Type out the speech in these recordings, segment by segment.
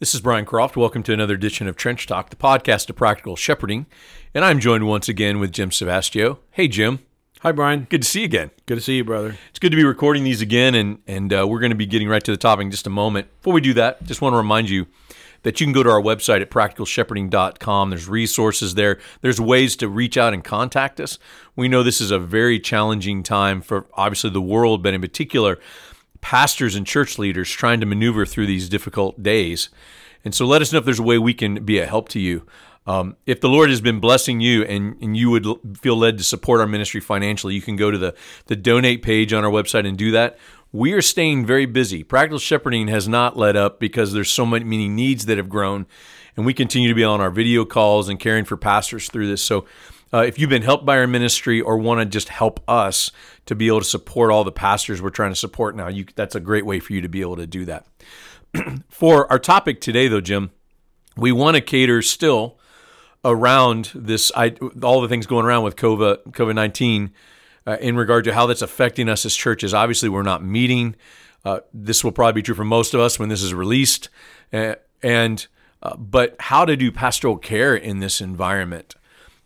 This is Brian Croft. Welcome to another edition of Trench Talk, the podcast of practical shepherding. And I'm joined once again with Jim Savastio. Hey, Jim. Hi, Brian. Good to see you again. Good to see you, brother. It's good to be recording these again, and, and uh, we're going to be getting right to the topic in just a moment. Before we do that, just want to remind you that you can go to our website at practicalshepherding.com. There's resources there. There's ways to reach out and contact us. We know this is a very challenging time for obviously the world, but in particular, pastors and church leaders trying to maneuver through these difficult days. And so let us know if there's a way we can be a help to you. Um, if the Lord has been blessing you and, and you would feel led to support our ministry financially, you can go to the, the donate page on our website and do that. We are staying very busy. Practical shepherding has not let up because there's so many needs that have grown, and we continue to be on our video calls and caring for pastors through this. So uh, if you've been helped by our ministry or want to just help us to be able to support all the pastors we're trying to support now, you, that's a great way for you to be able to do that. for our topic today, though, Jim, we want to cater still around this, I, all the things going around with COVID COVID nineteen, uh, in regard to how that's affecting us as churches. Obviously, we're not meeting. Uh, this will probably be true for most of us when this is released, uh, and but how to do pastoral care in this environment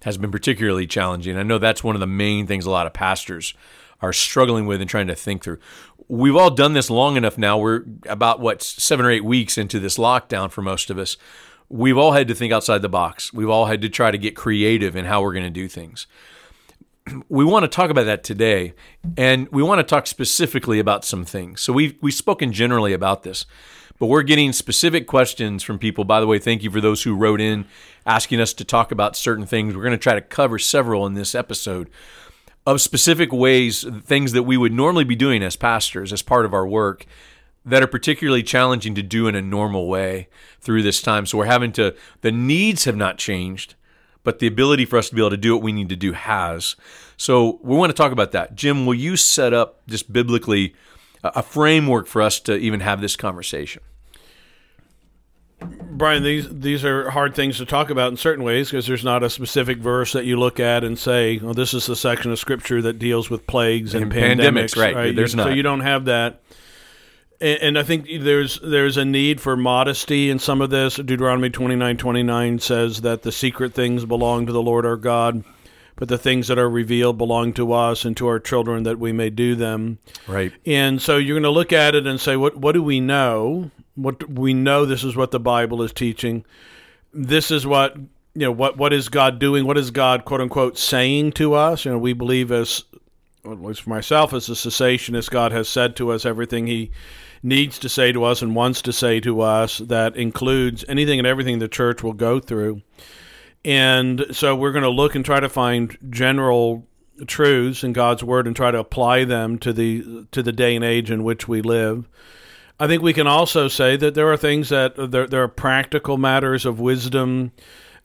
has been particularly challenging. I know that's one of the main things a lot of pastors are struggling with and trying to think through. We've all done this long enough now. We're about what seven or eight weeks into this lockdown for most of us. We've all had to think outside the box. We've all had to try to get creative in how we're going to do things. We want to talk about that today, and we want to talk specifically about some things. So we've we've spoken generally about this, but we're getting specific questions from people. By the way, thank you for those who wrote in asking us to talk about certain things. We're going to try to cover several in this episode of specific ways, things that we would normally be doing as pastors as part of our work that are particularly challenging to do in a normal way through this time. So we're having to, the needs have not changed, but the ability for us to be able to do what we need to do has. So we want to talk about that. Jim, will you set up just biblically a framework for us to even have this conversation? Brian, these these are hard things to talk about in certain ways because there's not a specific verse that you look at and say, "Well, this is the section of scripture that deals with plagues and, And pandemics." pandemics, right. There's so not. you don't have that. And, and I think there's there's a need for modesty in some of this. Deuteronomy 29, 29 says that the secret things belong to the Lord our God, but the things that are revealed belong to us and to our children that we may do them. Right. And so you're going to look at it and say, what what do we know? What we know this is what the Bible is teaching. This is what you know what what is God doing? What is God quote unquote saying to us? You know, we believe as at least for myself as a cessationist, God has said to us everything he needs to say to us and wants to say to us that includes anything and everything the church will go through. And so we're going to look and try to find general truths in God's word and try to apply them to the to the day and age in which we live. I think we can also say that there are things that there, there are practical matters of wisdom.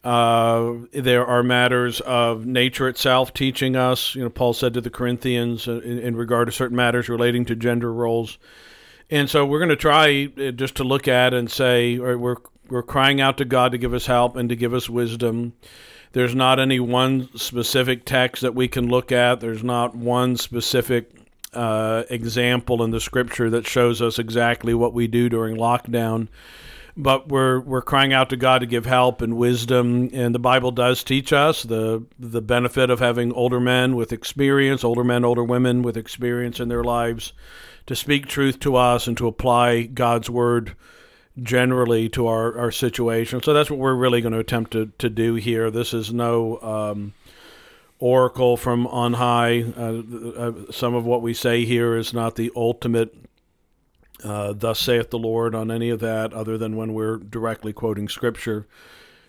Uh, there are matters of nature itself teaching us. You know, Paul said to the Corinthians uh, in, in regard to certain matters relating to gender roles. And so we're going to try uh, just to look at and say, or we're we're crying out to God to give us help and to give us wisdom. There's not any one specific text that we can look at. There's not one specific uh, example in the scripture that shows us exactly what we do during lockdown. But we're we're crying out to God to give help and wisdom, and the Bible does teach us the the benefit of having older men with experience, older men, older women with experience in their lives, to speak truth to us and to apply God's word generally to our, our situation. So that's what we're really going to attempt to, to do here. This is no um, oracle from on high. Uh, uh, some of what we say here is not the ultimate, uh, thus saith the Lord, on any of that, other than when we're directly quoting Scripture.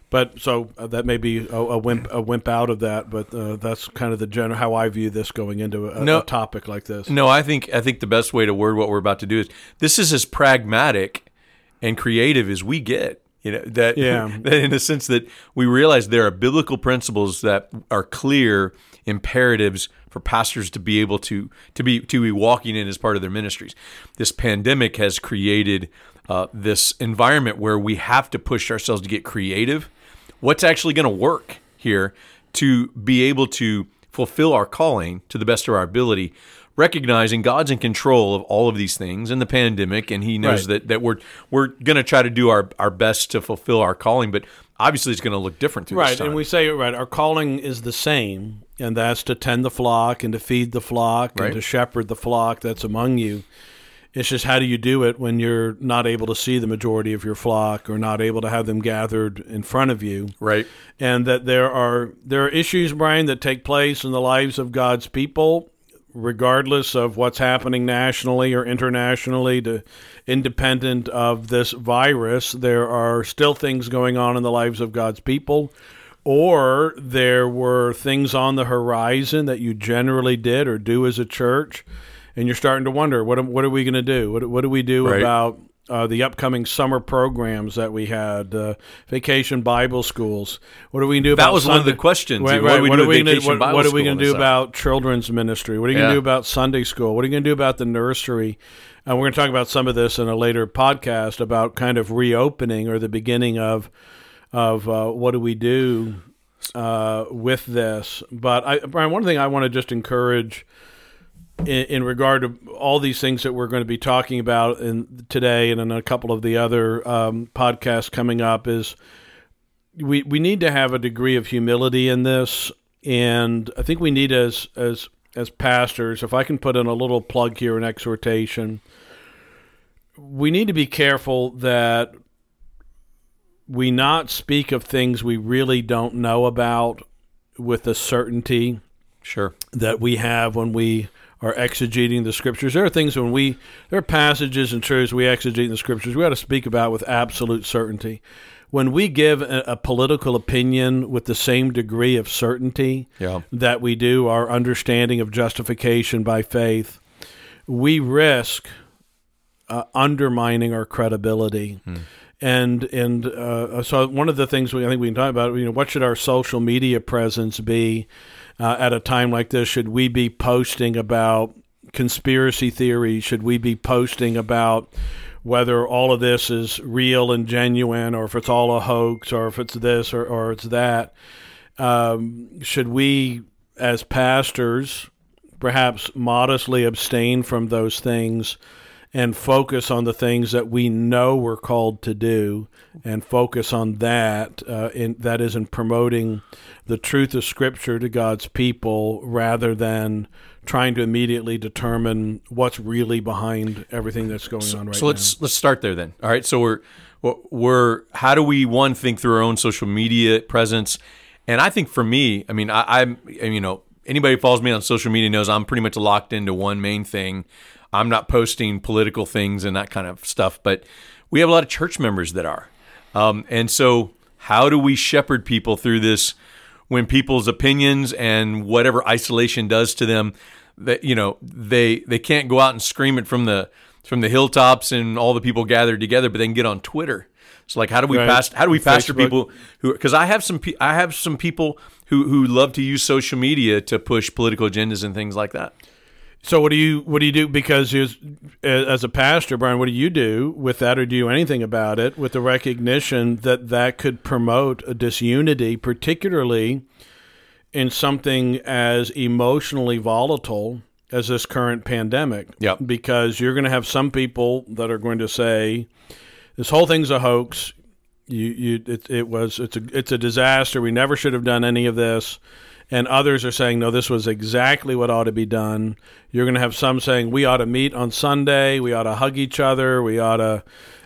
But so uh, that may be a, a wimp a wimp out of that, but uh, that's kind of the general how I view this going into a, No. a topic like this. No, I think I think the best way to word what we're about to do is this is as pragmatic and creative as we get. You know that, Yeah. that in the sense that we realize there are biblical principles that are clear imperatives for pastors to be able to to be to be walking in as part of their ministries. This pandemic has created uh, this environment where we have to push ourselves to get creative. What's actually going to work here to be able to fulfill our calling to the best of our ability, recognizing God's in control of all of these things and the pandemic, and He knows Right. that that we're we're going to try to do our our best to fulfill our calling, but obviously it's going to look different through Right, and we say right. Our calling is the same, and that's to tend the flock and to feed the flock Right. and to shepherd the flock that's among you. It's just how do you do it when you're not able to see the majority of your flock or not able to have them gathered in front of you, right. and that there are there are issues, Brian, that take place in the lives of God's people, regardless of what's happening nationally or internationally, to independent of this virus. There are still things going on in the lives of God's people. Or there were things on the horizon that you generally did or do as a church, and you're starting to wonder what what are we going to do? What, what do we do Right. about uh, the upcoming summer programs that we had, uh, vacation Bible schools. What are we going to do about That was one of the Sunday- questions. Right, What do do are we gonna- Vacation what- what are we going to do about children's ministry? What are you going to do about Sunday school? What are you going to do about the nursery? And we're going to talk about some of this in a later podcast about kind of reopening or the beginning of of uh, what do we do uh, with this. But I, Brian, one thing I want to just encourage in, in regard to all these things that we're going to be talking about in today and in a couple of the other um, podcasts coming up is we we need to have a degree of humility in this, and I think we need as as as pastors, if I can put in a little plug here, an exhortation, we need to be careful that we not speak of things we really don't know about with the certainty Sure. that we have when we are exegeting the scriptures. There are things when we there are passages and truths we exegete in the scriptures we ought to speak about with absolute certainty. When we give a, a political opinion with the same degree of certainty Yeah. that we do our understanding of justification by faith, we risk uh, undermining our credibility. And and uh, so one of the things we I think we can talk about, you know, what should our social media presence be uh, at a time like this? Should we be posting about conspiracy theories? Should we be posting about whether all of this is real and genuine, or if it's all a hoax, or if it's this or, or it's that? Um, should we, as pastors, perhaps modestly abstain from those things and focus on the things that we know we're called to do and focus on that uh, in that is in promoting the truth of scripture to God's people rather than trying to immediately determine what's really behind everything that's going on right now. so let's let's start there then. All right. So we're we're how do we one think through our own social media presence? And I think for me, I mean, I, I'm you know anybody who follows me on social media knows I'm pretty much locked into one main thing. I'm not posting political things and that kind of stuff, but we have a lot of church members that are. Um, and so, how do we shepherd people through this when people's opinions and whatever isolation does to them, that you know they they can't go out and scream it from the from the hilltops and all the people gathered together, but they can get on Twitter. So, like, how do we Right. past how do we pastor Facebook. people who? Because I have some I have some people who who love to use social media to push political agendas and things like that. So what do you what do you do because as, a pastor, Brian? What do you do with that, or do you do anything about it with the recognition that that could promote a disunity, particularly in something as emotionally volatile as this current pandemic? Yep. Because you're going to have some people that are going to say this whole thing's a hoax. You you it, it was it's a it's a disaster. We never should have done any of this and others are saying no this was exactly what ought to be done. You're going to have some saying we ought to meet on sunday we ought to hug each other we ought to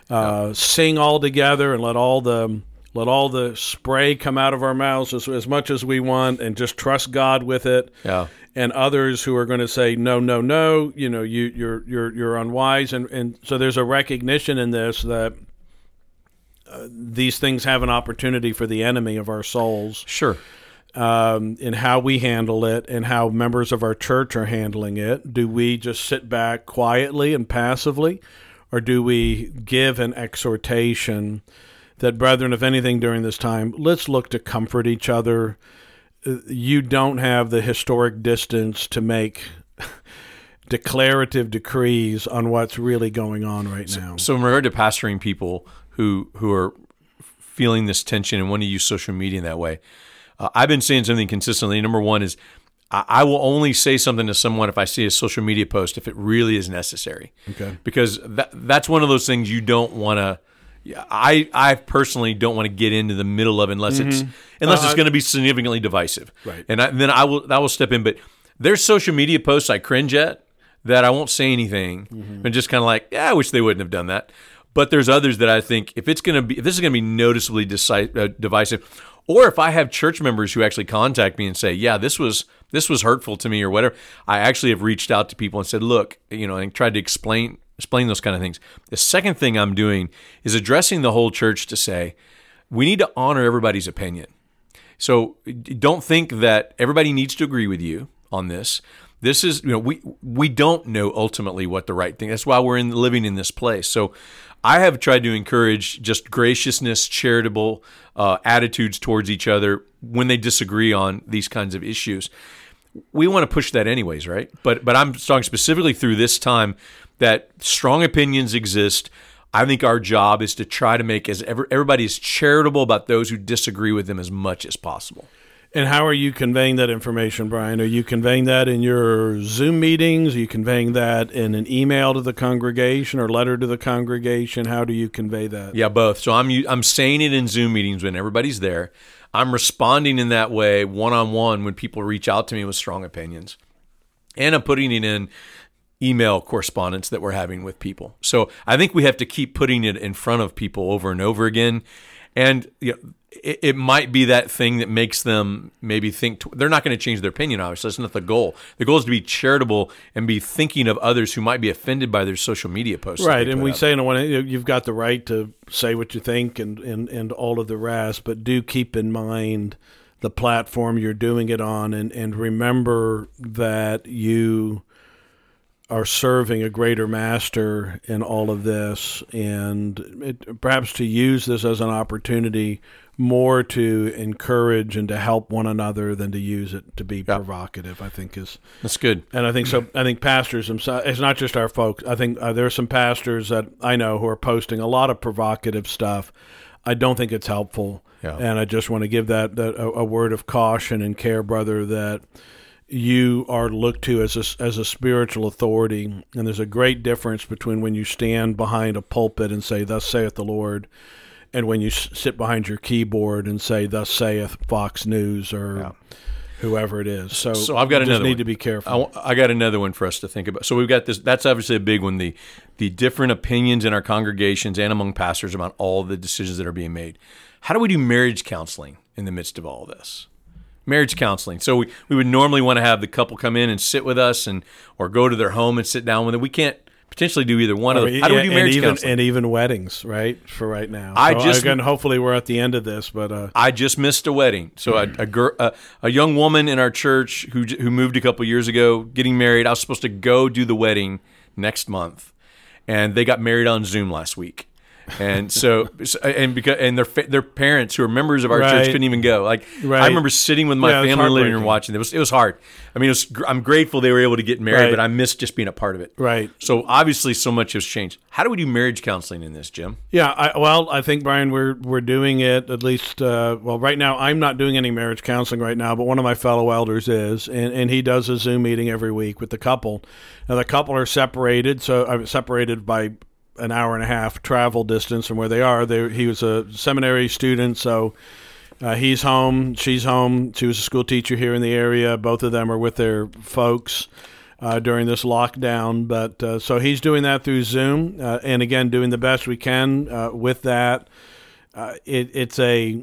uh, sing all together and let all the let all the spray come out of our mouths as, as much as we want and just trust god with it. Yeah. and others who are going to say no no no you know you you're you're you're unwise. And and so there's a recognition in this that uh, these things have an opportunity for the enemy of our souls. Sure. Um, in how we handle it and how members of our church are handling it. Do we just sit back quietly and passively, or do we give an exhortation that, brethren, if anything during this time, let's look to comfort each other? Uh, You don't have the historic distance to make declarative decrees on what's really going on right now. So in regard to pastoring people who who are feeling this tension and want to use social media in that way, uh, I've been saying something consistently. Number one is I, I will only say something to someone if I see a social media post if it really is necessary. Okay. Because that that's one of those things you don't want to. I I personally don't want to get into the middle of unless it's unless Uh, it's going to be significantly divisive. Right. And I, then I will I will step in. But there's social media posts I cringe at that I won't say anything and just kind of like yeah I wish they wouldn't have done that. But there's others that I think if it's going to be if this is going to be noticeably deci- uh, divisive, or if I have church members who actually contact me and say yeah this was this was hurtful to me or whatever, I actually have reached out to people and said look you know and tried to explain explain those kind of things. The second thing I'm doing is addressing the whole church to say we need to honor everybody's opinion. So don't think that everybody needs to agree with you on this. This is you know we we don't know ultimately what the right thing. That's why we're in living in this place. So I have tried to encourage just graciousness, charitable uh, attitudes towards each other when they disagree on these kinds of issues we want to push that anyways, right? But but I'm talking specifically through this time that strong opinions exist. I think our job is to try to make as ever, everybody is charitable about those who disagree with them as much as possible. And how are you conveying that information, Brian? Are you conveying that in your Zoom meetings? Are you conveying that in an email to the congregation or letter to the congregation? How do you convey that? Yeah, both. So I'm I'm saying it in Zoom meetings when everybody's there. I'm responding in that way one on one when people reach out to me with strong opinions, and I'm putting it in email correspondence that we're having with people. So I think we have to keep putting it in front of people over and over again, and you know, it, it might be that thing that makes them maybe think tw- they're not going to change their opinion. Obviously, that's not the goal. The goal is to be charitable and be thinking of others who might be offended by their social media posts. Right, and we up. say in one, you've got the right to say what you think and, and, and all of the rest, but do keep in mind the platform you're doing it on, and, and remember that you are serving a greater master in all of this, and it, perhaps to use this as an opportunity more to encourage and to help one another than to use it to be provocative. I think is that's good. and I think so. I think pastors themselves. It's not just our folks. I think uh, there are some pastors that I know who are posting a lot of provocative stuff. I don't think it's helpful, Yeah. and I just want to give that, that a, a word of caution and care, brother, that you are looked to as a, as a spiritual authority, and there's a great difference between when you stand behind a pulpit and say, "Thus saith the Lord," and when you s- sit behind your keyboard and say, "Thus saith Fox News" or whoever it is. So, So I've got just another need one. to be careful. I, I got another one for us to think about. So we've got this. That's obviously a big one. The the different opinions in our congregations and among pastors about all the decisions that are being made. How do we do marriage counseling in the midst of all this? Marriage counseling. So we, we would normally want to have the couple come in and sit with us, and or go to their home and sit down with them. We can't potentially do either one of those. How do we do marriage and even, counseling? And even weddings, right? For right now. I So, just- again, hopefully we're at the end of this, but uh, I just missed a wedding. So a a, gir- a a young woman in our church who who moved a couple years ago, getting married. I was supposed to go do the wedding next month, and they got married on Zoom last week. And so, and because and their their parents who are members of our church couldn't even go. Like Right. I remember sitting with my Yeah, family in the living room watching. It was it was hard. I mean, it was, I'm grateful they were able to get married, Right. but I missed just being a part of it. right. So obviously, so much has changed. How do we do marriage counseling in this, Jim? Yeah, I, well, I think Brian, we're we're doing it at least. Uh, well, right now, I'm not doing any marriage counseling right now, but one of my fellow elders is, and, and he does a Zoom meeting every week with the couple. Now, the couple are separated, so I'm separated by an hour and a half travel distance from where they are. They, he was a seminary student, so uh, he's home, she's home. She was a school teacher here in the area. Both of them are with their folks uh, during this lockdown. But uh, so he's doing that through Zoom, uh, and again, doing the best we can uh, with that. Uh, it, it's a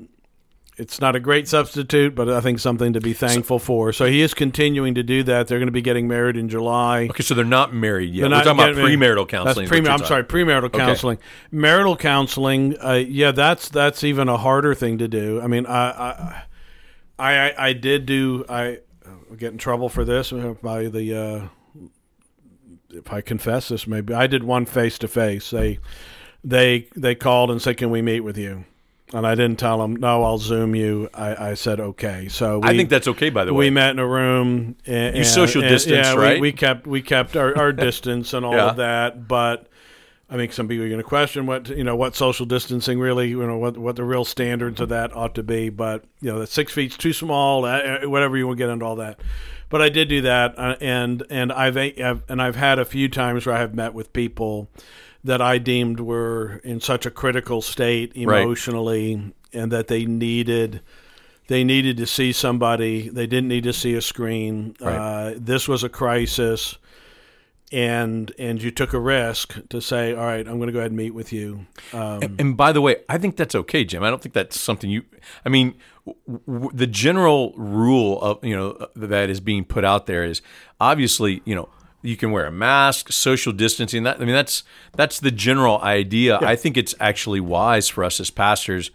it's not a great substitute, but I think something to be thankful for. So he is continuing to do that. They're going to be getting married in July. Okay, so they're not married yet. They're We're talking about premarital counseling. That's is pre- I'm talking- sorry, premarital counseling. Marital counseling, uh, yeah, that's that's even a harder thing to do. I mean, I I I, I, did do I get in trouble for this uh, by the uh, if I confess this maybe I did one face to face. They they they called and said, "Can we meet with you?" And I didn't tell him, "No, I'll Zoom you." I, I said, "Okay." So we, I think that's okay, by the way. we met in a room. And, You social and- distance, yeah, right? We, we kept we kept our, our distance and all Yeah. of that, but I think some people are going to question what you know what social distancing really you know what what the real standards of that ought to be. But you know that six feet's too small. Uh, whatever you want to get into all that. But I did do that, uh, and and I've and I've had a few times where I have met with people that I deemed were in such a critical state emotionally, right. and that they needed they needed to see somebody. They didn't need to see a screen. Right. Uh, this was a crisis and and you took a risk to say, all right, I'm going to go ahead and meet with you. Um, and, and, by the way, I think that's okay, Jim. I don't think that's something you. I mean, w- w- the general rule of you know that is being put out there is obviously you know you can wear a mask, social distancing. That I mean, that's that's the general idea. Yeah. I think it's actually wise for us as pastors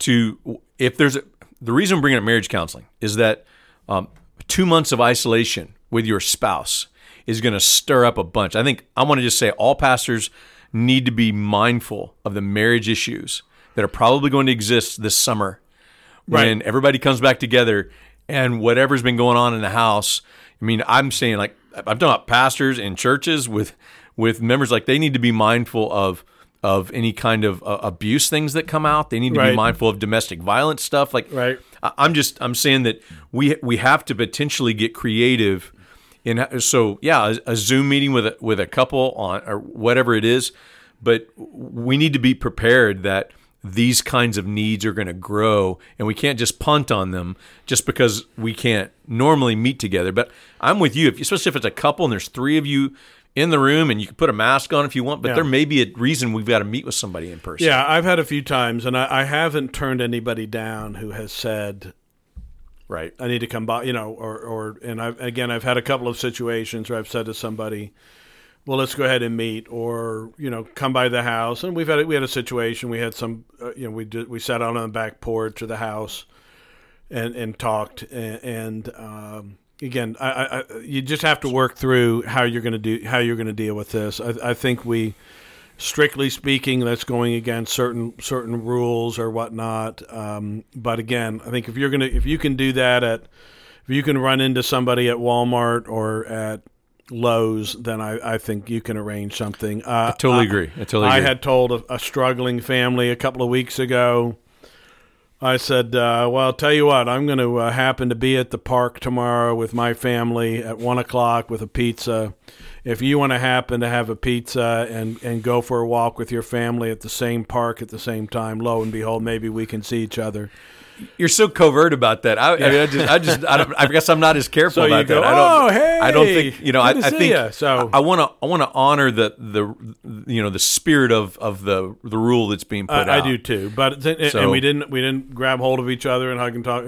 to if there's a, the reason I'm bringing up marriage counseling is that um, two months of isolation with your spouse is going to stir up a bunch. I think I want to just say all pastors need to be mindful of the marriage issues that are probably going to exist this summer when right. everybody comes back together and whatever's been going on in the house. I mean, I'm saying like I'm talking about pastors in churches with with members like they need to be mindful of of any kind of uh, abuse things that come out. They need to right. be mindful of domestic violence stuff. Like, right. I, I'm just I'm saying that we we have to potentially get creative and so yeah, a, a Zoom meeting with a, with a couple on or whatever it is, but we need to be prepared that these kinds of needs are going to grow and we can't just punt on them just because we can't normally meet together but i'm with you especially if it's a couple and there's three of you in the room and you can put a mask on if you want but yeah. there may be a reason we've got to meet with somebody in person yeah i've had a few times and I, I haven't turned anybody down who has said Right. I need to come by, you know, or, or, and I, again, I've had a couple of situations where I've said to somebody, well, let's go ahead and meet, or you know, come by the house. And we've had we had a situation. We had some, uh, you know, we did, we sat out on the back porch of the house, and and talked. And, and um, again, I, I, you just have to work through how you're going to do how you're going to deal with this. I, I think we strictly speaking, that's going against certain certain rules or whatnot. Um, but again, I think if you're gonna if you can do that at if you can run into somebody at Walmart or at Lowe's, then I, I think you can arrange something. Uh, I totally agree. I totally agree. I had told a, a, struggling family a couple of weeks ago. I said, uh, "Well, I'll tell you what. I'm going to uh, happen to be at the park tomorrow with my family at one o'clock with a pizza." if you want to happen to have a pizza and, and go for a walk with your family at the same park at the same time, lo and behold, maybe we can see each other. You're so covert about that. I, yeah. I, mean, I just, I just, I, don't, I guess I'm not as careful so about go, that. I don't, oh, hey, I don't think, you know, I, I, think, you. so I want to, I want to honor the, the, you know, the spirit of, of the, the rule that's being put uh, out. I do too, but so, and we didn't, we didn't grab hold of each other and hug and talk,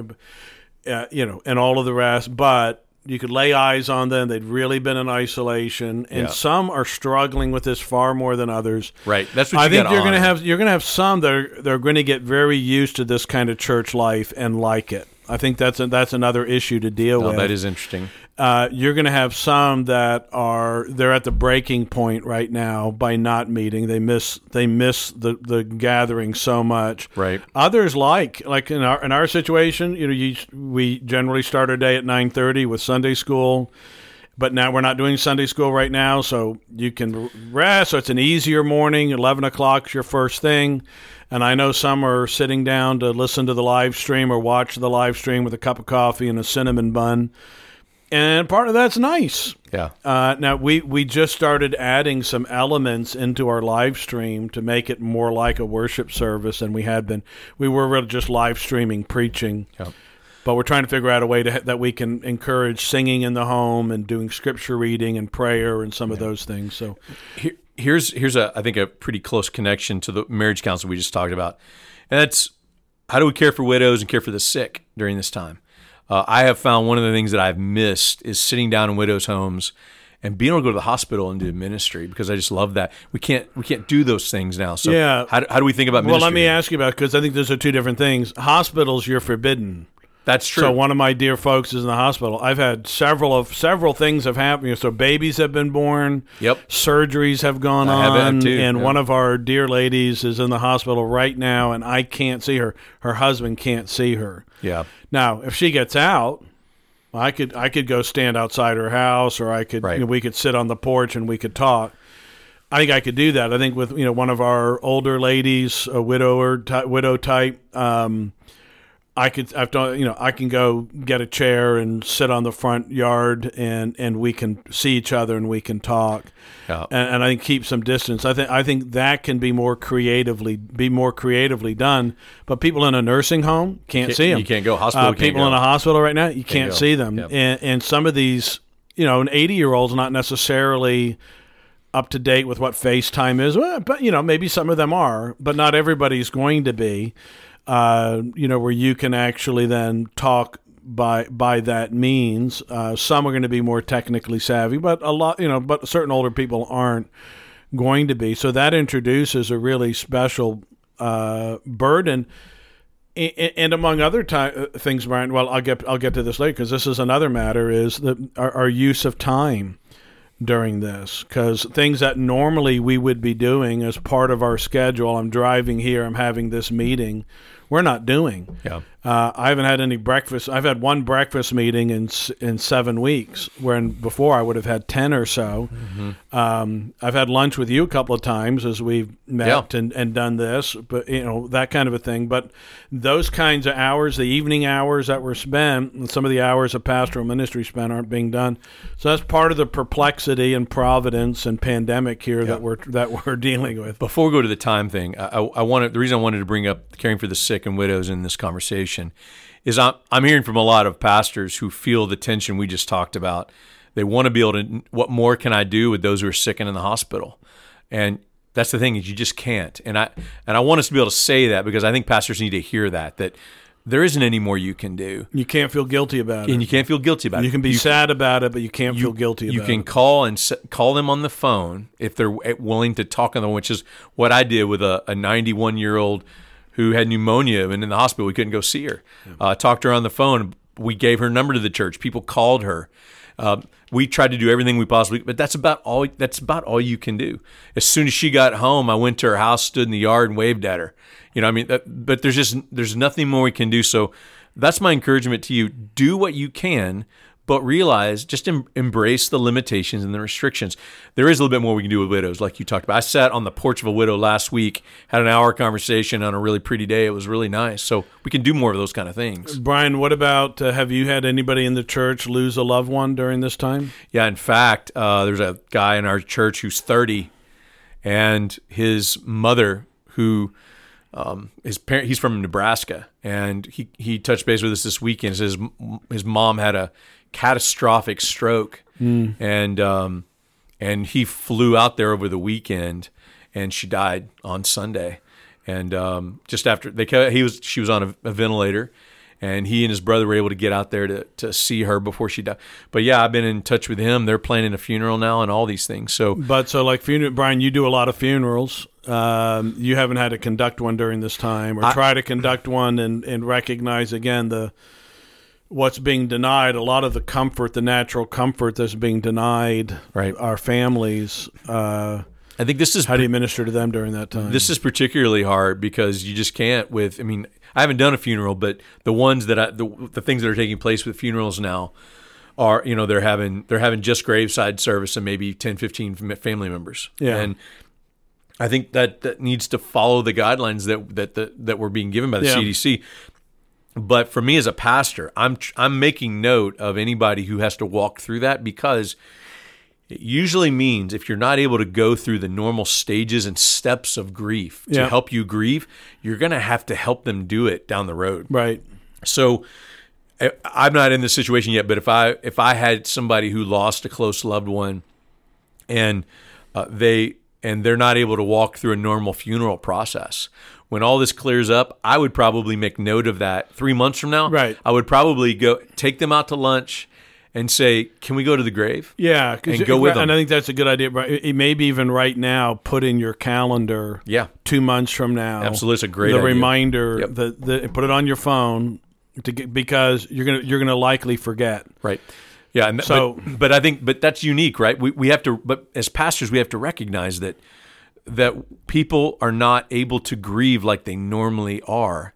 uh, you know, and all of the rest, but you could lay eyes on them. They'd really been in isolation, and yeah. some are struggling with this far more than others. Right. That's what I think you're going to have. You're going to have some that are they're going to get very used to this kind of church life and like it. I think that's a, that's another issue to deal oh, with. That is interesting. Uh, you're going to have some that are they're at the breaking point right now by not meeting. They miss they miss the, the gathering so much. Right. Others like like in our in our situation, you know, you, we generally start our day at nine thirty with Sunday school but now we're not doing Sunday school right now, so you can rest. So it's an easier morning. Eleven o'clock is your first thing, and I know some are sitting down to listen to the live stream or watch the live stream with a cup of coffee and a cinnamon bun, and part of that's nice. Yeah. Uh, now we we just started adding some elements into our live stream to make it more like a worship service than we had been. We were really just live streaming preaching. Yeah but we're trying to figure out a way to, that we can encourage singing in the home and doing scripture reading and prayer and some yeah. of those things. So Here, here's here's a I think a pretty close connection to the marriage counsel we just talked about, and that's how do we care for widows and care for the sick during this time. Uh, I have found one of the things that I've missed is sitting down in widows' homes and being able to go to the hospital and do ministry because I just love that. We can't we can't do those things now. So yeah. how, how do we think about ministry? Well, let me ask you about because I think those are two different things. Hospitals, you're forbidden. That's true. So one of my dear folks is in the hospital. I've had several of several things have happened. So babies have been born. Yep. Surgeries have gone I on, have and one of our dear ladies is in the hospital right now, and I can't see her. Her husband can't see her. Yeah. Now, if she gets out, I could I could go stand outside her house, or I could right. you know, we could sit on the porch and we could talk. I think I could do that. I think with you know one of our older ladies, a widower, ty- widow type. Um, I could I've done you know I can go get a chair and sit on the front yard and and we can see each other and we can talk Yeah. and, and I think keep some distance. I think I think that can be more creatively be more creatively done. But people in a nursing home can't, Can't- see them. you can't go. Hospital, Uh, people go. in a hospital right now you can't, go. see them. Yep. And and some of these you know an eighty year old's not necessarily up to date with what FaceTime is, well, but you know maybe some of them are, but not everybody's going to be. Uh, you know where you can actually then talk by by that means. Uh, some are going to be more technically savvy, but a lot you know, but certain older people aren't going to be. So that introduces a really special uh, burden. A- a- And among other ti- uh, things, Brian. Well, I'll get I'll get to this later because this is another matter. Is the our, our use of time during this because things that normally we would be doing as part of our schedule. I'm driving here. I'm having this meeting. We're not doing. Yeah. Uh, I haven't had any breakfast. I've had one breakfast meeting in in seven weeks, when before I would have had ten or so. Um, I've had lunch with you a couple of times as we've met Yeah. and, and done this, but you know that kind of a thing. But those kinds of hours, the evening hours that were spent, and some of the hours of pastoral ministry spent aren't being done. So that's part of the perplexity and providence and pandemic here that we're that we're dealing with. Before we go to the time thing, I, I wanted the reason I wanted to bring up caring for the sick and widows in this conversation is I'm, I'm hearing from a lot of pastors who feel the tension we just talked about. They want to be able to. What more can I do with those who are sick and in the hospital? And that's the thing is you just can't. And I and I want us to be able to say that because I think pastors need to hear that that there isn't any more you can do, You can't feel guilty about it. and you can't feel guilty about it. You can be sad about it, but you can't feel guilty about You can it. call and s- call them on the phone if they're willing to talk on the phone, which is what I did with a 91 year old who had pneumonia and in the hospital. We couldn't go see her. Uh, talked to her on the phone. We gave her number to the church. People called her. Um, we tried to do everything we possibly, but that's about all. That's about all you can do. As soon as she got home, I went to her house, stood in the yard, and waved at her. You know, I mean, that, but there's just there's nothing more we can do. So that's my encouragement to you. Do what you can, but realize just em- embrace the limitations and the restrictions. There is a little bit more we can do with widows, like you talked about. I sat on the porch of a widow last week, had an hour conversation on a really pretty day. It was really nice. So we can do more of those kind of things. Brian, what about uh, have you had anybody in the church lose a loved one during this time? Yeah, in fact, uh, there's a guy in our church who's 30, and his mother, who um, his parent, he's from Nebraska, and he he touched base with us this weekend. Says his his mom had a catastrophic stroke, and um, and he flew out there over the weekend, and she died on Sunday, and um, just after they he was she was on a, a ventilator. And he and his brother were able to get out there to, to see her before she died. But yeah, I've been in touch with him. They're planning a funeral now and all these things. So But so, like, funeral, Brian, you do a lot of funerals. Um, you haven't had to conduct one during this time, or try to conduct one and, and recognize again the what's being denied. A lot of the comfort, the natural comfort that's being denied Right. our families. Uh, I think this is how do you minister to them during that time? This is particularly hard because you just can't. With I mean, I haven't done a funeral, but the ones that I, the the things that are taking place with funerals now are you know they're having they're having just graveside service and maybe 10, 15 family members. Yeah. and I think that that needs to follow the guidelines that that that, that were being given by the Yeah. CDC. But for me as a pastor, I'm I'm making note of anybody who has to walk through that because it usually means if you're not able to go through the normal stages and steps of grief to Yeah. help you grieve, you're going to have to help them do it down the road. right. So I- I'm not in this situation yet, but if I if I had somebody who lost a close loved one and uh, they and they're not able to walk through a normal funeral process. When all this clears up, I would probably make note of that. 3 months from now, Right. I would probably go take them out to lunch and say, "Can we go to the grave?" Yeah, And go with them. and. I think that's a good idea. But maybe even right now, put in your calendar. Yeah. two months from now. Absolutely, it's a great the idea. reminder Yep. that, that put it on your phone to get, because you're gonna you're gonna likely forget. Right. Yeah. And So- but, but I think, but that's unique, right? We, we have to, but as pastors, we have to recognize that that people are not able to grieve like they normally are,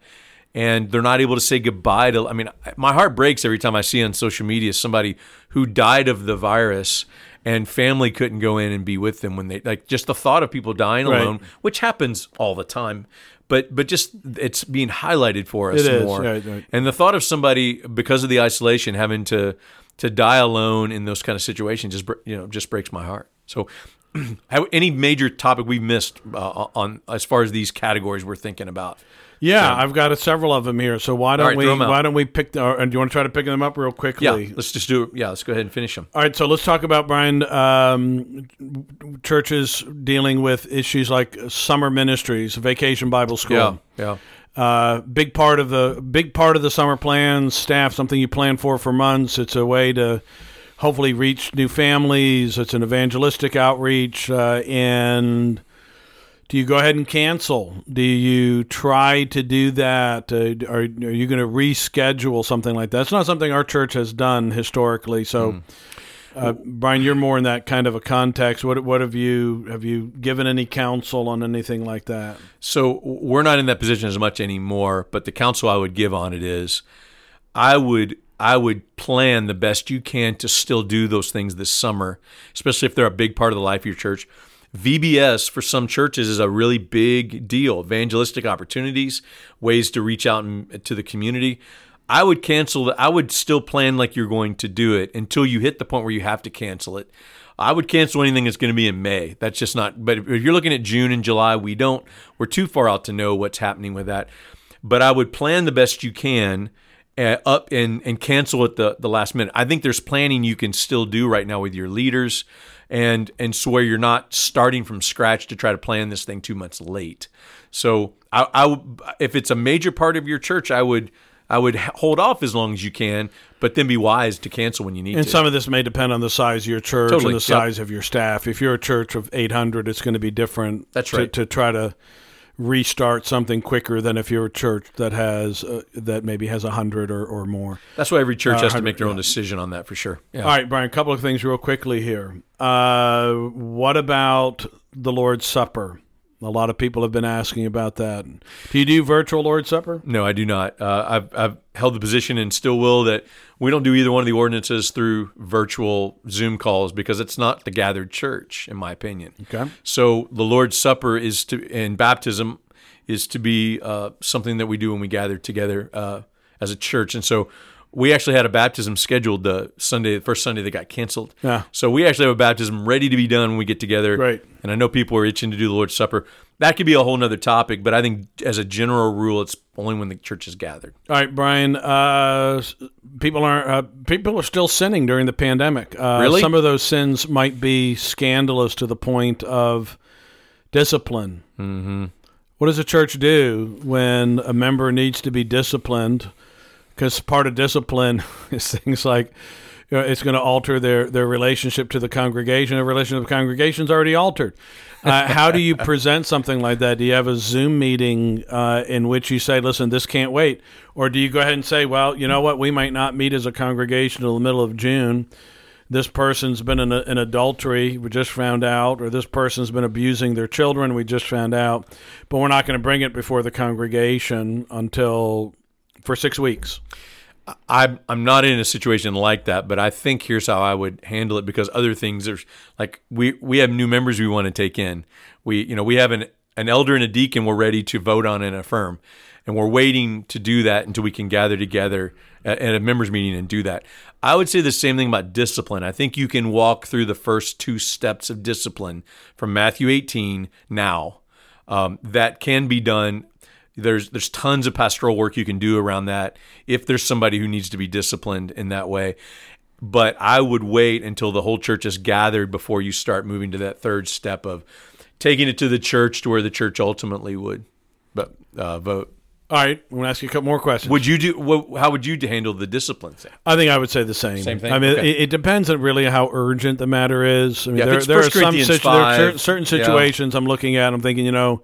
and they're not able to say goodbye to. I mean, my heart breaks every time I see on social media somebody who died of the virus, and family couldn't go in and be with them when they like just the thought of people dying Right. alone, which happens all the time. But but just it's being highlighted for us It is, more, right, right. and the thought of somebody because of the isolation having to to die alone in those kind of situations just you know just breaks my heart. So, any major topic we missed uh, on as far as these categories we're thinking about? Yeah, I've got a, several of them here. So why don't right, we throw 'em out. why don't we pick? Or, and do you want to try to pick them up real quickly? Yeah, let's just do. Yeah, let's go ahead and finish them. All right, so let's talk about Brian. Um, churches dealing with issues like summer ministries, vacation Bible school. Yeah, yeah. Uh, big part of the big part of the summer plans, staff something you plan for for months. It's a way to hopefully reach new families. It's an evangelistic outreach, uh, and do you go ahead and cancel? Do you try to do that? Uh, are, are you going to reschedule something like that? It's not something our church has done historically. So, uh, Brian, you're more in that kind of a context. What what have you have you given any counsel on anything like that? So we're not in that position as much anymore. But the counsel I would give on it is, I would I would plan the best you can to still do those things this summer, especially if they're a big part of the life of your church. VBS for some churches is a really big deal. Evangelistic opportunities, ways to reach out to the community. I would cancel it. I would still plan like you're going to do it until you hit the point where you have to cancel it. I would cancel anything that's going to be in May. That's just not. But if you're looking at June and July, we don't. We're too far out to know what's happening with that. But I would plan the best you can uh, up and and cancel at the the last minute. I think there's planning you can still do right now with your leaders, and and so where you're not starting from scratch to try to plan this thing two months late. So I, I if it's a major part of your church, I would. I would hold off as long as you can, but then be wise to cancel when you need to. And to. some of this may depend on the size of your church Totally, and the yep. size of your staff. If you're a church of 800, it's going to be different. That's to- right. To, try to restart something quicker than if you're a church that has uh, that maybe has 100 or, or more. That's why every church Uh, has to make their own decision on that for sure. Yeah. All right, Brian. A couple of things real quickly here. Uh, what about the Lord's Supper? A lot of people have been asking about that. Do you do virtual Lord's Supper? No, I do not. Uh, I've, I've held the position and still will that we don't do either one of the ordinances through virtual Zoom calls because it's not the gathered church, in my opinion. Okay. So the Lord's Supper is to, and baptism is to be uh, something that we do when we gather together uh, as a church. And so we actually had a baptism scheduled the Sunday, the first Sunday that got canceled. Yeah. So we actually have a baptism ready to be done when we get together. Great. And I know people are itching to do the Lord's Supper. That could be a whole nother topic, but I think as a general rule, it's only when the church is gathered. All right, Brian. Uh, people are uh, people are still sinning during the pandemic. Uh, Really? Some of those sins might be scandalous to the point of discipline. Mm-hmm. What does a church do when a member needs to be disciplined? Because part of discipline is things like you know, it's going to alter their, their relationship to the congregation. The relationship to the congregation is already altered. Uh, how do you present something like that? Do you have a Zoom meeting uh, in which you say, listen, this can't wait? Or do you go ahead and say, well, you know what? We might not meet as a congregation until the middle of June. This person's been in, a, in adultery, we just found out, or this person's been abusing their children, we just found out, but we're not going to bring it before the congregation until for six weeks. I'm I'm not in a situation like that, but I think here's how I would handle it because other things are like we we have new members we want to take in. We you know we have an an elder and a deacon we're ready to vote on and affirm, and we're waiting to do that until we can gather together at, at a members meeting and do that. I would say the same thing about discipline. I think you can walk through the first two steps of discipline from Matthew 18 now. Um, that can be done there's there's tons of pastoral work you can do around that if there's somebody who needs to be disciplined in that way but i would wait until the whole church is gathered before you start moving to that third step of taking it to the church to where the church ultimately would but uh, vote All right, I'm going to ask you a couple more questions. would you do what, how would you handle the discipline thing I think I would say the same. Same thing? I mean, Okay. it, it depends on really how urgent the matter is. I mean, Yeah, if there, it's there are some Corinthians situ- there are 5, cer- certain yeah. situations I'm looking at. I'm thinking, you know,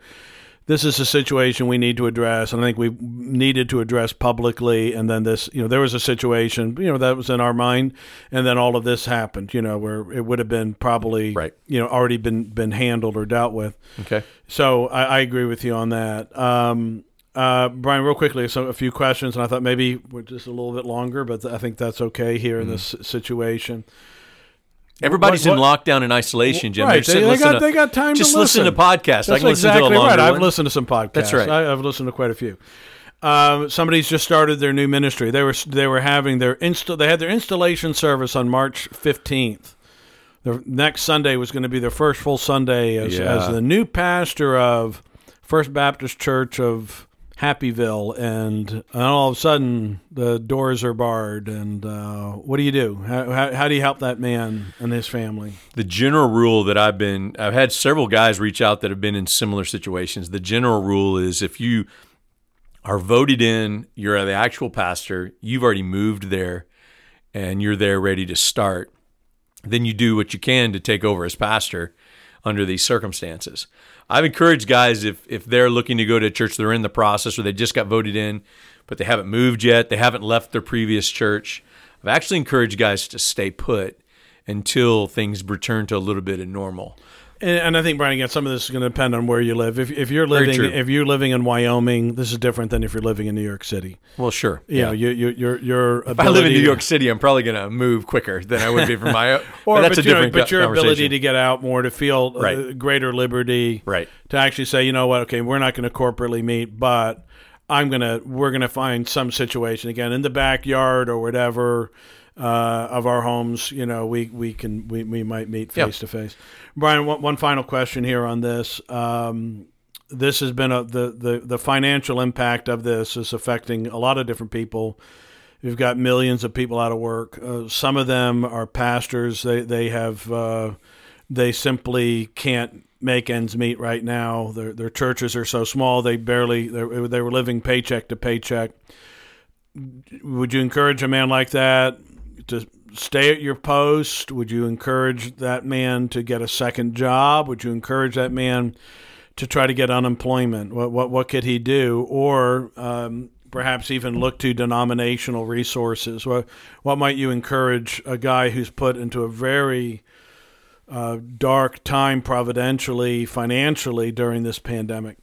this is a situation we need to address, and I think we needed to address publicly. And then this, you know, there was a situation, you know, that was in our mind, and then all of this happened. You know, where it would have been probably, Right. you know, already been been handled or dealt with. okay So I, I agree with you on that. Um, uh, Brian, real quickly, so a few questions, and I thought maybe we're just a little bit longer, but I think that's okay here in this situation. Everybody's what- in lockdown and isolation, Jim. Right, they, they got listening they got time Just to listen to podcasts. I That's can listen exactly to a longer right. I've one. listened to some podcasts. That's right. I, I've listened to quite a few. Um, somebody's just started their new ministry. They were they were having their insta- They had their installation service on March fifteenth. The next Sunday was going to be their first full Sunday as, Yeah. as the new pastor of First Baptist Church of Happyville, and, and all of a sudden the doors are barred. And uh, what do you do? How, how, how do you help that man and his family? the general rule that I've been I've had several guys reach out that have been in similar situations. The general rule is if you are voted in, you're the actual pastor, you've already moved there and you're there ready to start, then you do what you can to take over as pastor under these circumstances. I've encouraged guys if if they're looking to go to a church, they're in the process or they just got voted in, but they haven't moved yet, they haven't left their previous church. I've actually encouraged guys to stay put until things return to a little bit of normal. And, and I think Brian, again, some of this is going to depend on where you live. If, if you're living if you're living in Wyoming, this is different than if you're living in New York City. Well, sure. You know, you, you, your your If I live in New York City, I'm probably going to move quicker than I would be from my. or but that's but, a know, different but your ability to get out more, to feel uh, greater liberty, Right. To actually say, you know what, okay, we're not going to corporately meet, but I'm gonna we're gonna find some situation again in the backyard or whatever uh, of our homes. You know, we we can we, we might meet face to face. Brian, one, one final question here on this. Um, this has been a the, the the financial impact of this is affecting a lot of different people. We've got millions of people out of work. Uh, some of them are pastors. They they have uh, they simply can't make ends meet right now. Their their churches are so small they barely they they were living paycheck to paycheck. Would you encourage a man like that to stay at your post? Would you encourage that man to get a second job? Would you encourage that man to try to get unemployment? What what what could he do? Or um, perhaps even look to denominational resources. What what might you encourage a guy who's put into a very uh, dark time providentially, financially during this pandemic?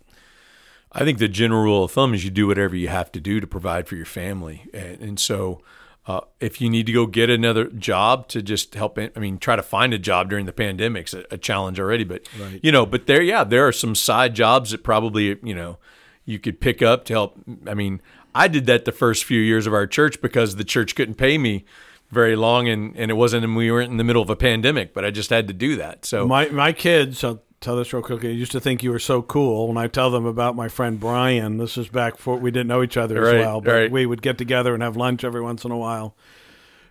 I think the general rule of thumb is you do whatever you have to do to provide for your family, and, and so uh, if you need to go get another job to just help, I mean, try to find a job during the pandemic's a, a challenge already. But Right. you know, but there, yeah, there are some side jobs that probably you know you could pick up to help. I mean, I did that the first few years of our church because the church couldn't pay me very long, and and it wasn't, and we weren't in the middle of a pandemic, but I just had to do that. So My my kids, I'll tell this real quickly. I used to think you were so cool when I tell them about my friend Brian. This is back before we didn't know each other Right, as well, but right. we would get together and have lunch every once in a while.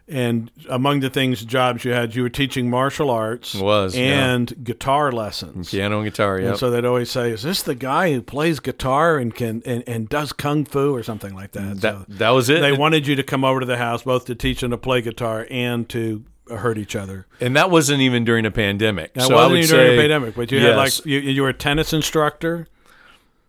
And among the things, jobs you had, you were teaching martial arts, Was, yeah. and guitar lessons. piano and guitar, yeah. And so they'd always say, "Is this the guy who plays guitar and can and, and does kung fu or something like that?" that so that was it. they wanted you to come over to the house both to teach and to play guitar and to hurt each other. And that wasn't even during a pandemic. That so wasn't even during a pandemic, but you had like you, you were a tennis instructor.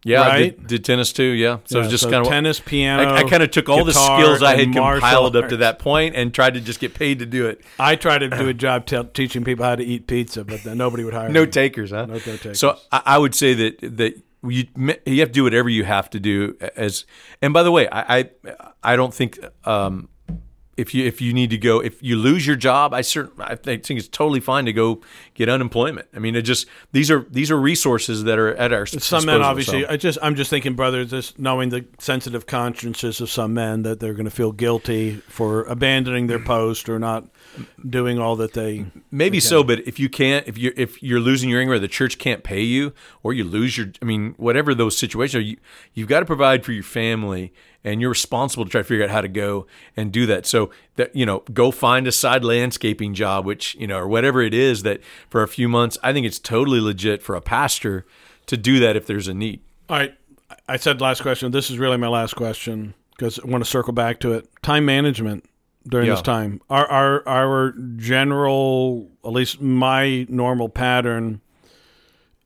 yeah, I did, did tennis too. Yeah, so it was just so kind of tennis, piano. I, I kind of took all the skills I had compiled up to that point and tried to just get paid to do it. I tried to do a job tell teaching people how to eat pizza, but then nobody would hire No me. takers, huh? No takers. So I, I would say that that you you have to do whatever you have to do as. And by the way, I I, I don't think. Um, if you if you need to go if you lose your job, I certain I think it's totally fine to go get unemployment. I mean, it just these are these are resources that are at our some men obviously so. i just i'm just thinking brother just knowing the sensitive consciences of some men that they're going to feel guilty for abandoning their post or not doing all that they Maybe so, but if you can't, if you if you're losing your income, or the church can't pay you, or you lose your, I mean, whatever those situations are, you you've got to provide for your family, and you're responsible to try to figure out how to go and do that. So that you know, go find a side landscaping job, which you know, or whatever it is that for a few months. I think it's totally legit for a pastor to do that if there's a need. all right i said last question this is really my last question because i want to circle back to it time management during this time our, our our general at least my normal pattern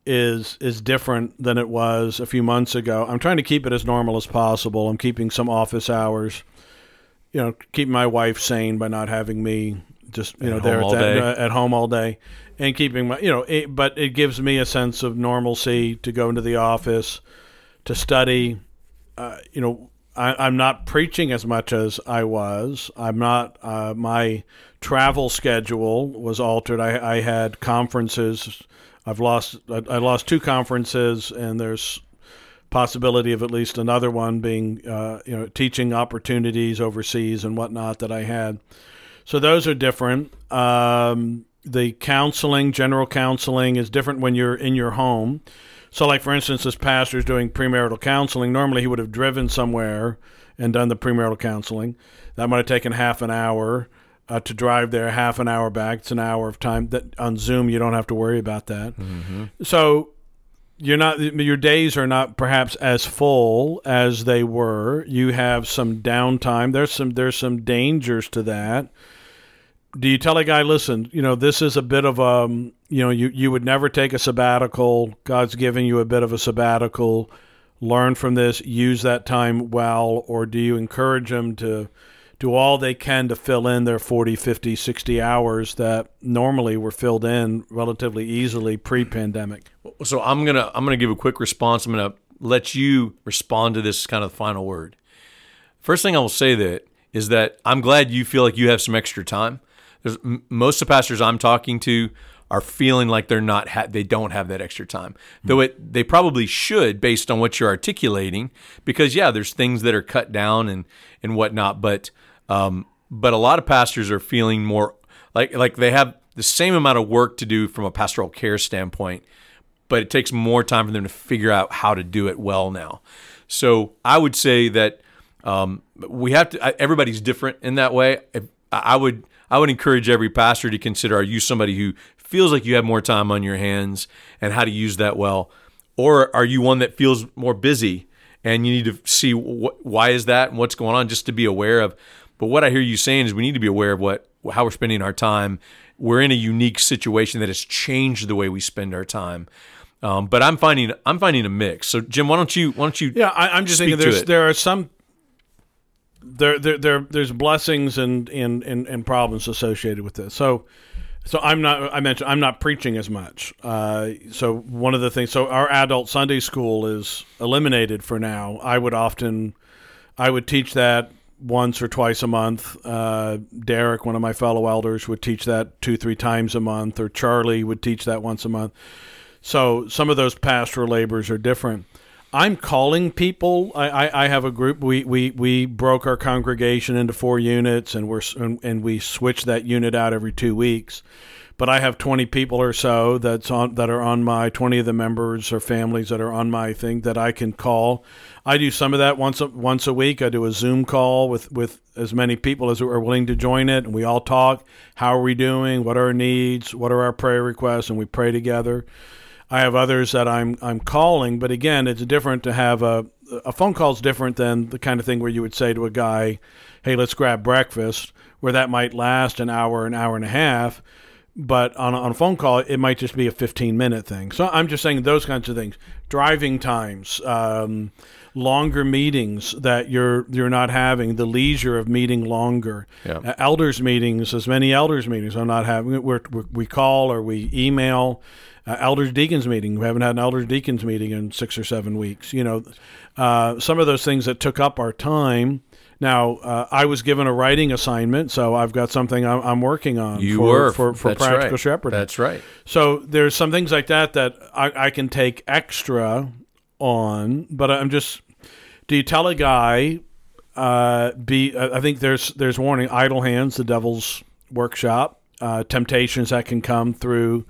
is is different than it was a few months ago. I'm trying to keep it as normal as possible. I'm keeping some office hours, you know, keeping my wife sane by not having me just you know At there at, that, uh, at home all day, and keeping my you know, it, but it gives me a sense of normalcy to go into the office to study. Uh, you know, I, am not preaching as much as I was. I'm not. Uh, my travel schedule was altered. I, I had conferences. I've lost. I, I, lost two conferences, and there's possibility of at least another one being, uh, you know, teaching opportunities overseas and whatnot that I had. So those are different. Um, the counseling, general counseling, is different when you're in your home. So, like for instance, this pastor is doing premarital counseling. Normally, he would have driven somewhere and done the premarital counseling. That might have taken half an hour uh, to drive there, half an hour back. It's an hour of time. That on Zoom, you don't have to worry about that. Mm-hmm. So, you're not your days are not perhaps as full as they were. You have some downtime. There's some there's some dangers to that do you tell a guy, listen, you know, this is a bit of a, um, you know, you, you would never take a sabbatical. God's giving you a bit of a sabbatical. Learn from this, use that time well, or do you encourage them to do all they can to fill in their 40, 50, 60 hours that normally were filled in relatively easily pre-pandemic? So I'm going to I'm going to give a quick response. I'm going to let you respond to this kind of final word. First thing I will say that is that I'm glad you feel like you have some extra time there's most of the pastors I'm talking to are feeling like they're not ha- they don't have that extra time mm-hmm. though it they probably should based on what you're articulating because yeah there's things that are cut down and and whatnot but um, but a lot of pastors are feeling more like like they have the same amount of work to do from a pastoral care standpoint but it takes more time for them to figure out how to do it well now so I would say that um, we have to everybody's different in that way I would I would encourage every pastor to consider are you somebody who feels like you have more time on your hands and how to use that well? Or are you one that feels more busy and you need to see wh- why is that and what's going on just to be aware of? But what I hear you saying is we need to be aware of what how we're spending our time. We're in a unique situation that has changed the way we spend our time. Um, but I'm finding I'm finding a mix. So Jim, why don't you why don't you? Yeah, I, am just thinking there's there are some there, there, there, there's blessings and, and, and, and problems associated with this. So, so I'm not. I mentioned I'm not preaching as much. Uh, so one of the things. So our adult Sunday school is eliminated for now. I would often, I would teach that once or twice a month. Uh, Derek, one of my fellow elders, would teach that two, three times a month, or Charlie would teach that once a month. So some of those pastoral labors are different. I'm calling people. I, I, I, have a group. We, we, we broke our congregation into four units, and we're and, and we switch that unit out every two weeks. But I have 20 people or so that's on that are on my 20 of the members or families that are on my thing that I can call. I do some of that once a, once a week. I do a Zoom call with with as many people as are willing to join it, and we all talk. How are we doing? What are our needs? What are our prayer requests? And we pray together. I have others that I'm I'm calling, but again, it's different to have a a phone call is different than the kind of thing where you would say to a guy, "Hey, let's grab breakfast," where that might last an hour, an hour and a half. But on a, on a phone call, it might just be a 15 minute thing. So I'm just saying those kinds of things. Driving times, um, longer meetings that you're you're not having, the leisure of meeting longer. Yeah. Uh, elders meetings, as many elders meetings I'm not having. We're, we're, we call or we email uh, elders deacons meeting. We haven't had an elders deacons meeting in six or seven weeks. You know, uh, some of those things that took up our time. Now, uh, I was given a writing assignment, so I've got something I'm, I'm working on. You for, were for, for practical right. shepherding. That's right. So there's some things like that that I, I can take extra on, but I'm just. Do you tell a guy? Uh, be I think there's there's warning idle hands, the devil's workshop, uh, temptations that can come through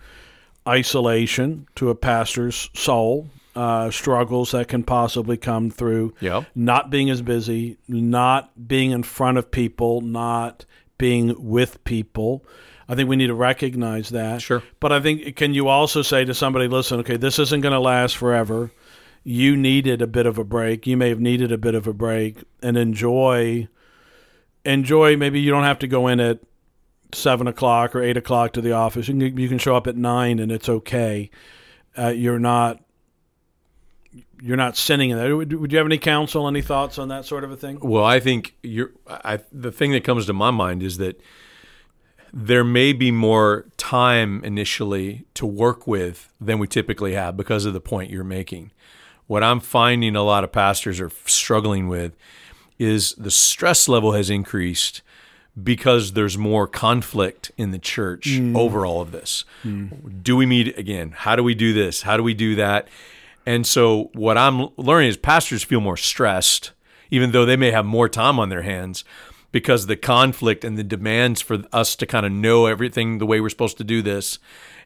isolation to a pastor's soul, uh, struggles that can possibly come through yep. not being as busy, not being in front of people, not being with people. I think we need to recognize that. Sure. But I think, can you also say to somebody, listen, okay, this isn't going to last forever. You needed a bit of a break. You may have needed a bit of a break and enjoy. Enjoy. Maybe you don't have to go in at seven o'clock or eight o'clock to the office. You can, you can show up at nine and it's okay. Uh, you're not you're not sinning in that. Would, would, you have any counsel, any thoughts on that sort of a thing? Well, I think you're. I, the thing that comes to my mind is that there may be more time initially to work with than we typically have because of the point you're making. what I'm finding a lot of pastors are struggling with is the stress level has increased because there's more conflict in the church hmm. over all of this. Do we meet again? How do we do this? How do we do that? And so what I'm learning is pastors feel more stressed, even though they may have more time on their hands, because the conflict and the demands for us to kind of know everything the way we're supposed to do this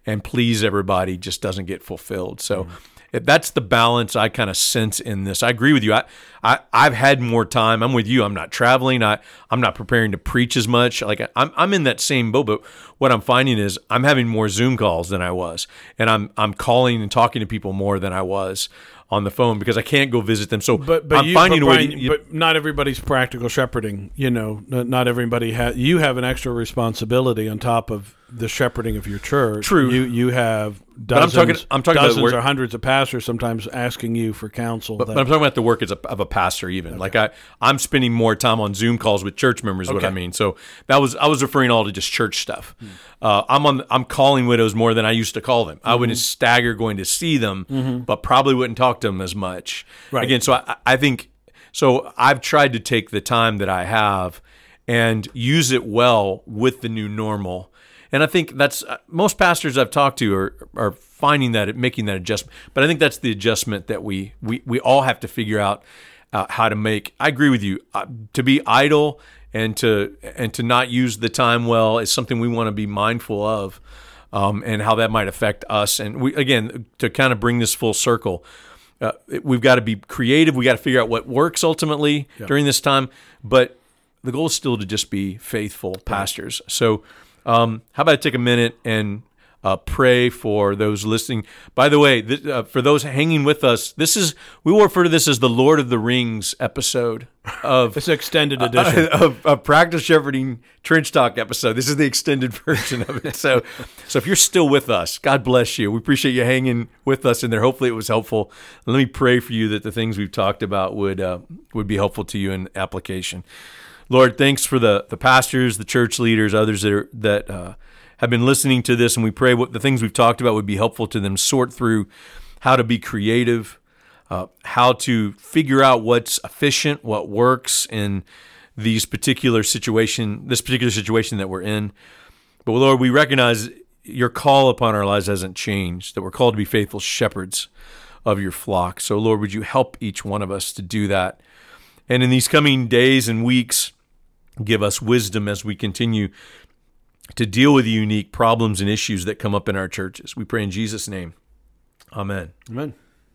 and please everybody just doesn't get fulfilled. So if that's the balance I kind of sense in this. I agree with you. I, I I've had more time. I'm with you. I'm not traveling. I I'm not preparing to preach as much. Like I'm I'm in that same boat. But what I'm finding is I'm having more Zoom calls than I was, and I'm I'm calling and talking to people more than I was on the phone because I can't go visit them. So But but I'm you, finding but, a way. Brian, to- you- but not everybody's practical shepherding. You know, not everybody has. You have an extra responsibility on top of the shepherding of your church. True. You you have I'm dozens, talking- I'm talking about dozens work- or hundreds of pastors sometimes asking you for counsel. But, but I'm talking about the work as a, of a pastor, even like I, I'm spending more time on Zoom calls with church members. is What I mean, so that was I was referring all to just church stuff. Hmm. Uh, I'm on I'm calling widows more than I used to call them. I mm-hmm. wouldn't stagger going to see them, mm-hmm. but probably wouldn't talk to them as much. Right. Again, so I, I think so. I've tried to take the time that I have and use it well with the new normal. And I think that's uh, most pastors I've talked to are are finding that making that adjustment. But I think that's the adjustment that we we we all have to figure out uh, how to make. I agree with you. Uh, to be idle and to and to not use the time well is something we want to be mindful of, um, and how that might affect us. And we again to kind of bring this full circle. Uh, we've got to be creative. We got to figure out what works ultimately during this time. But the goal is still to just be faithful pastors. So, um, how about I take a minute and uh, pray for those listening? By the way, th- uh, for those hanging with us, this is we will refer to this as the Lord of the Rings episode of this extended edition. of, of practical shepherding trench talk episode. This is the extended version of it. So, so if you're still with us, God bless you. We appreciate you hanging with us in there. Hopefully, it was helpful. Let me pray for you that the things we've talked about would uh, would be helpful to you in application. Lord, thanks for the the pastors, the church leaders, others that are, that uh, have been listening to this, and we pray what the things we've talked about would be helpful to them. Sort through how to be creative, uh, how to figure out what's efficient, what works in these particular situation, this particular situation that we're in. But Lord, we recognize your call upon our lives hasn't changed. That we're called to be faithful shepherds of your flock. So Lord, would you help each one of us to do that? And in these coming days and weeks, give us wisdom as we continue to deal with the unique problems and issues that come up in our churches. We pray in Jesus' name. Amen. Amen.